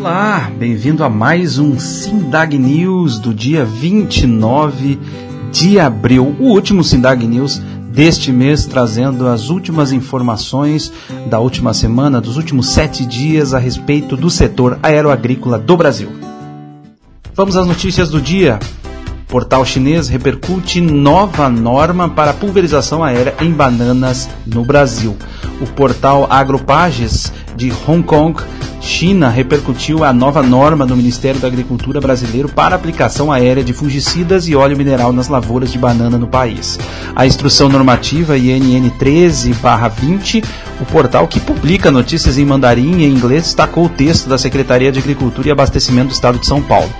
Olá, bem-vindo a mais um Sindag News do dia 29 de abril, o último Sindag News deste mês, trazendo as últimas informações da última semana, dos últimos sete dias a respeito do setor aeroagrícola do Brasil. Vamos às notícias do dia. Portal chinês repercute nova norma para pulverização aérea em bananas no Brasil. O portal Agropages de Hong Kong China repercutiu a nova norma do Ministério da Agricultura brasileiro para aplicação aérea de fungicidas e óleo mineral nas lavouras de banana no país. A instrução normativa INN 13/20, o portal que publica notícias em mandarim e em inglês, destacou o texto da Secretaria de Agricultura e Abastecimento do Estado de São Paulo.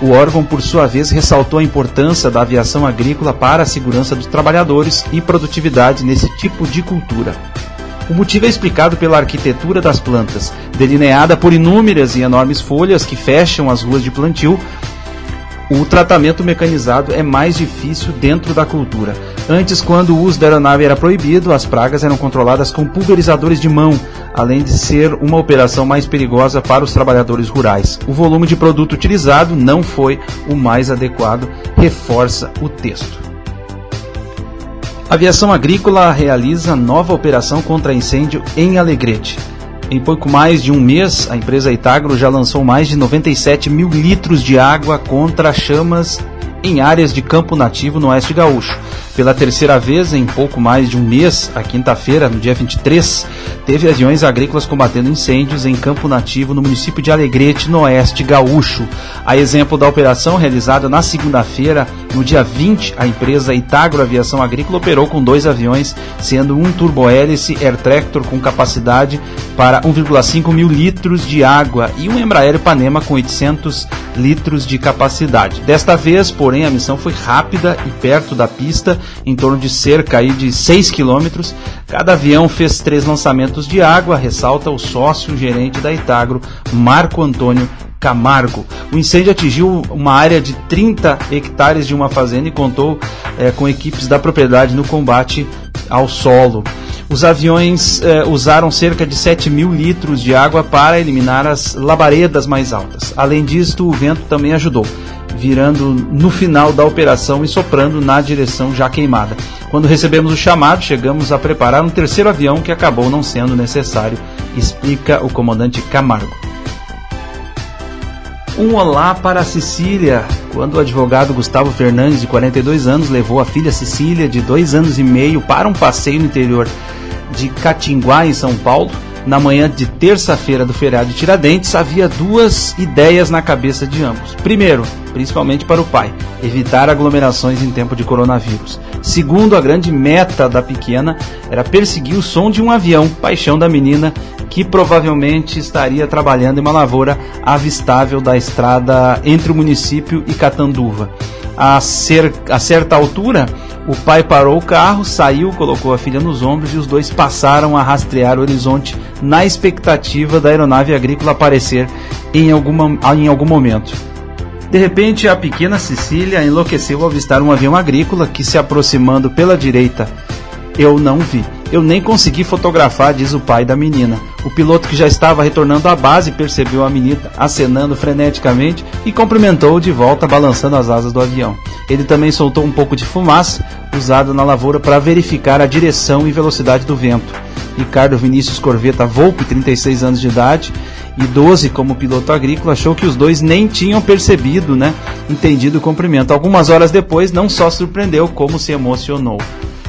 O órgão, por sua vez, ressaltou a importância da aviação agrícola para a segurança dos trabalhadores e produtividade nesse tipo de cultura. O motivo é explicado pela arquitetura das plantas, delineada por inúmeras e enormes folhas que fecham as ruas de plantio. O tratamento mecanizado é mais difícil dentro da cultura. Antes, quando o uso da aeronave era proibido, as pragas eram controladas com pulverizadores de mão, além de ser uma operação mais perigosa para os trabalhadores rurais. O volume de produto utilizado não foi o mais adequado, reforça o texto. Aviação agrícola realiza nova operação contra incêndio em Alegrete. Em pouco mais de um mês, a empresa Itagro já lançou mais de 97 mil litros de água contra chamas em áreas de campo nativo no Oeste Gaúcho. Pela terceira vez em pouco mais de um mês, a quinta-feira, no dia 23, teve aviões agrícolas combatendo incêndios em campo nativo no município de Alegrete, no Oeste Gaúcho. A exemplo da operação realizada na segunda-feira, no dia 20, a empresa Itagro Aviação Agrícola operou com dois aviões, sendo um turbohélice Air Tractor com capacidade para 1,5 mil litros de água e um Embraer Panema com 800 litros de capacidade. Desta vez, porém, a missão foi rápida e perto da pista em torno de cerca aí de 6 quilômetros. Cada avião fez três lançamentos de água, ressalta o sócio gerente da Itagro, Marco Antônio Camargo. O incêndio atingiu uma área de 30 hectares de uma fazenda e contou é, com equipes da propriedade no combate ao solo. Os aviões eh, usaram cerca de 7 mil litros de água para eliminar as labaredas mais altas. Além disso, o vento também ajudou virando no final da operação e soprando na direção já queimada. Quando recebemos o chamado, chegamos a preparar um terceiro avião que acabou não sendo necessário, explica o comandante Camargo. Um olá para a Sicília. Quando o advogado Gustavo Fernandes, de 42 anos, levou a filha Cecília, de dois anos e meio, para um passeio no interior de Catinguá, em São Paulo, na manhã de terça-feira do feriado de Tiradentes, havia duas ideias na cabeça de ambos. Primeiro, principalmente para o pai, evitar aglomerações em tempo de coronavírus. Segundo, a grande meta da pequena era perseguir o som de um avião, paixão da menina, que provavelmente estaria trabalhando em uma lavoura avistável da estrada entre o município e Catanduva. A, cer a certa altura, o pai parou o carro, saiu, colocou a filha nos ombros e os dois passaram a rastrear o horizonte na expectativa da aeronave agrícola aparecer em, alguma, em algum momento. De repente, a pequena Cecília enlouqueceu ao avistar um avião agrícola que se aproximando pela direita. Eu não vi. Eu nem consegui fotografar, diz o pai da menina. O piloto que já estava retornando à base percebeu a menina acenando freneticamente e cumprimentou de volta, balançando as asas do avião. Ele também soltou um pouco de fumaça usada na lavoura para verificar a direção e velocidade do vento. Ricardo Vinícius Corveta Volpe, 36 anos de idade, e 12 como piloto agrícola, achou que os dois nem tinham percebido, né, entendido o cumprimento. Algumas horas depois, não só surpreendeu, como se emocionou.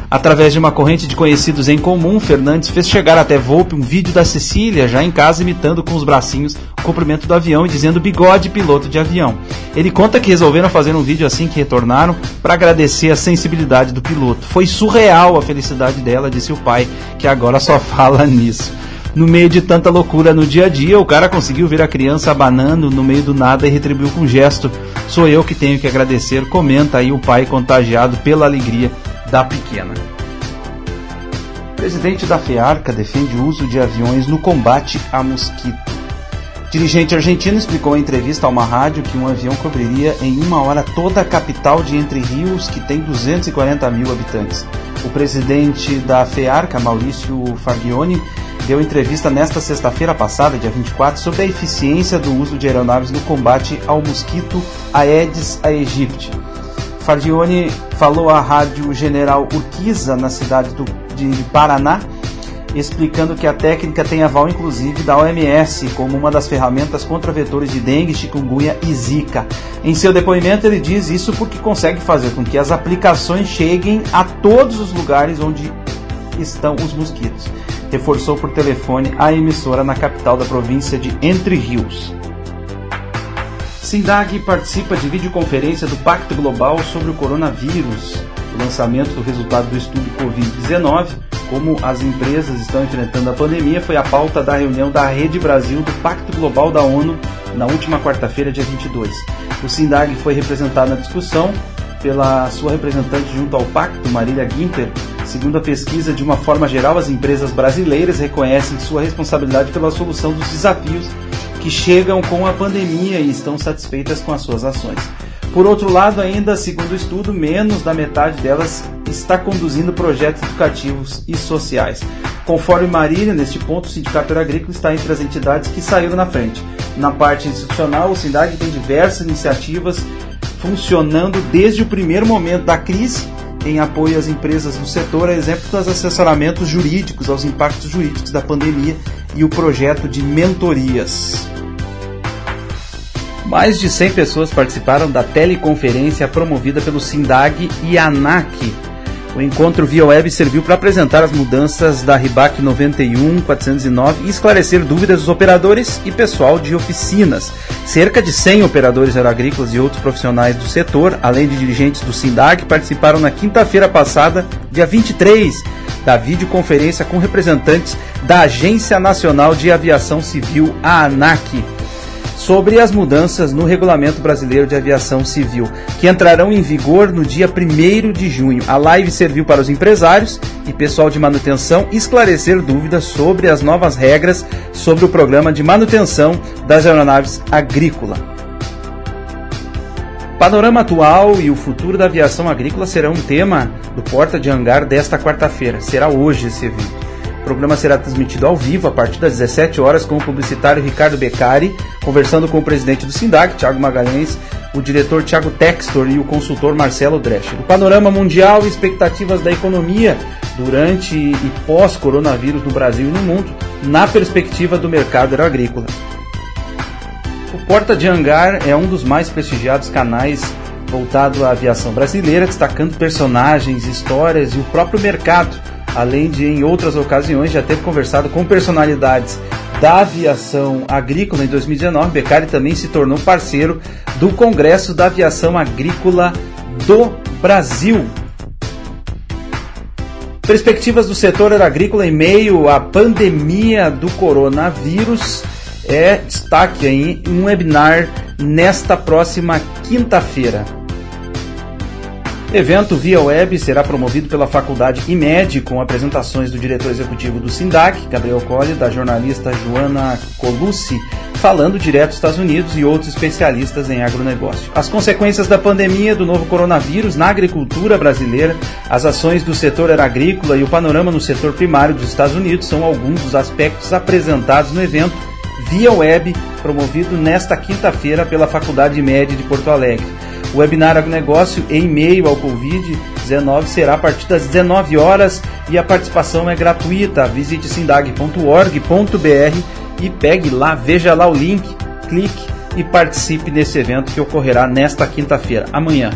Através de uma corrente de conhecidos em comum, Fernandes fez chegar até Volpe um vídeo da Cecília, já em casa, imitando com os bracinhos o comprimento do avião e dizendo bigode piloto de avião. Ele conta que resolveram fazer um vídeo assim que retornaram para agradecer a sensibilidade do piloto. Foi surreal a felicidade dela, disse o pai, que agora só fala nisso. No meio de tanta loucura no dia a dia, o cara conseguiu ver a criança abanando no meio do nada e retribuiu com um gesto. Sou eu que tenho que agradecer, comenta aí o pai contagiado pela alegria da pequena. O presidente da FEARCA defende o uso de aviões no combate a mosquito. O dirigente argentino explicou em entrevista a uma rádio que um avião cobriria em uma hora toda a capital de Entre Rios, que tem 240 mil habitantes. O presidente da FEARCA, Maurício Fagioni, deu entrevista nesta sexta-feira passada, dia 24, sobre a eficiência do uso de aeronaves no combate ao mosquito Aedes aegypti. Fardione falou à rádio General Urquiza, na cidade do, de Paraná, explicando que a técnica tem aval inclusive da OMS como uma das ferramentas contra vetores de dengue, chikungunya e zika. Em seu depoimento ele diz isso porque consegue fazer com que as aplicações cheguem a todos os lugares onde estão os mosquitos. Reforçou por telefone a emissora na capital da província de Entre Rios. Sindag participa de videoconferência do Pacto Global sobre o coronavírus. O lançamento do resultado do estudo Covid-19, como as empresas estão enfrentando a pandemia, foi a pauta da reunião da Rede Brasil do Pacto Global da ONU na última quarta-feira, dia 22. O Sindag foi representado na discussão pela sua representante junto ao Pacto, Marília Guinter. Segundo a pesquisa, de uma forma geral, as empresas brasileiras reconhecem sua responsabilidade pela solução dos desafios que chegam com a pandemia e estão satisfeitas com as suas ações. Por outro lado, ainda segundo o estudo, menos da metade delas está conduzindo projetos educativos e sociais. Conforme Marília, neste ponto, o Sindicato Agrícola está entre as entidades que saíram na frente. Na parte institucional, o SINDAG tem diversas iniciativas funcionando desde o primeiro momento da crise em apoio às empresas do setor, a exemplo dos assessoramentos jurídicos aos impactos jurídicos da pandemia e o projeto de mentorias. Mais de 100 pessoas participaram da teleconferência promovida pelo SINDAG e ANAC. O encontro via web serviu para apresentar as mudanças da RIBAC 91 409 e esclarecer dúvidas dos operadores e pessoal de oficinas. Cerca de 100 operadores aeroagrícolas e outros profissionais do setor, além de dirigentes do SINDAG, participaram na quinta-feira passada, dia 23, da videoconferência com representantes da Agência Nacional de Aviação Civil, a ANAC sobre as mudanças no Regulamento Brasileiro de Aviação Civil, que entrarão em vigor no dia 1 de junho. A live serviu para os empresários e pessoal de manutenção esclarecer dúvidas sobre as novas regras sobre o programa de manutenção das aeronaves agrícolas. Panorama atual e o futuro da aviação agrícola serão um tema do Porta de Hangar desta quarta-feira. Será hoje esse evento. Programa será transmitido ao vivo a partir das 17 horas com o publicitário Ricardo Beccari, conversando com o presidente do SINDAC, Tiago Magalhães, o diretor Tiago Textor e o consultor Marcelo Drescher. O panorama mundial e expectativas da economia durante e pós-coronavírus no Brasil e no mundo, na perspectiva do mercado agrícola. O Porta de Hangar é um dos mais prestigiados canais voltado à aviação brasileira, destacando personagens, histórias e o próprio mercado além de em outras ocasiões já ter conversado com personalidades da aviação agrícola em 2019, Beccari também se tornou parceiro do Congresso da Aviação Agrícola do Brasil. Perspectivas do setor agrícola em meio à pandemia do coronavírus é destaque em um webinar nesta próxima quinta-feira. Evento via web será promovido pela Faculdade IMED com apresentações do diretor executivo do SINDAC, Gabriel Colli, da jornalista Joana Colucci, falando direto dos Estados Unidos e outros especialistas em agronegócio. As consequências da pandemia do novo coronavírus na agricultura brasileira, as ações do setor agrícola e o panorama no setor primário dos Estados Unidos são alguns dos aspectos apresentados no evento via web promovido nesta quinta-feira pela Faculdade IMED de Porto Alegre. O webinar Agronegócio em meio ao Covid-19 será a partir das 19 horas e a participação é gratuita. Visite sindag.org.br e pegue lá, veja lá o link, clique e participe nesse evento que ocorrerá nesta quinta-feira, amanhã.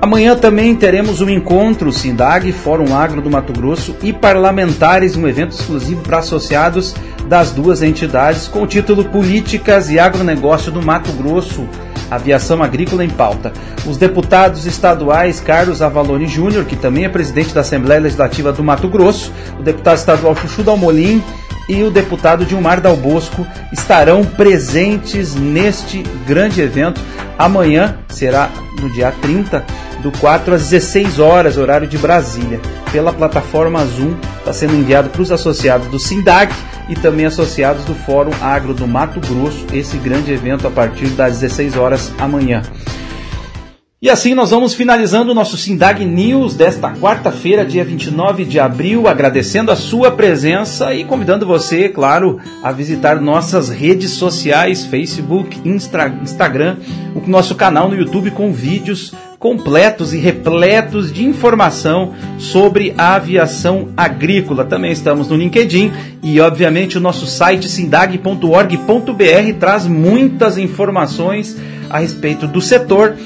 Amanhã também teremos um encontro Sindag, Fórum Agro do Mato Grosso e parlamentares, um evento exclusivo para associados das duas entidades com o título Políticas e Agronegócio do Mato Grosso Aviação Agrícola em Pauta. Os deputados estaduais Carlos Avalone Júnior, que também é presidente da Assembleia Legislativa do Mato Grosso, o deputado estadual Chuchu Dalmolin e o deputado Dilmar Dal Bosco estarão presentes neste grande evento. Amanhã será no dia 30 do 4 às 16 horas, horário de Brasília, pela plataforma Zoom. Está sendo enviado para os associados do SINDAC e também associados do Fórum Agro do Mato Grosso, esse grande evento a partir das 16 horas amanhã. E assim nós vamos finalizando o nosso Sindag News desta quarta-feira, dia 29 de abril, agradecendo a sua presença e convidando você, claro, a visitar nossas redes sociais, Facebook, Insta Instagram, o nosso canal no YouTube com vídeos completos e repletos de informação sobre a aviação agrícola. Também estamos no LinkedIn e, obviamente, o nosso site sindag.org.br traz muitas informações a respeito do setor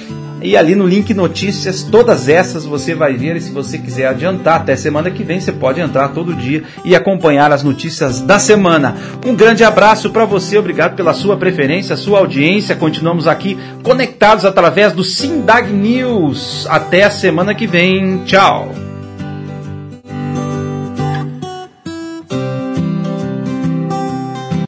e ali no link notícias, todas essas você vai ver. E se você quiser adiantar até semana que vem, você pode entrar todo dia e acompanhar as notícias da semana. Um grande abraço para você, obrigado pela sua preferência, sua audiência. Continuamos aqui conectados através do Sindag News. Até a semana que vem. Tchau.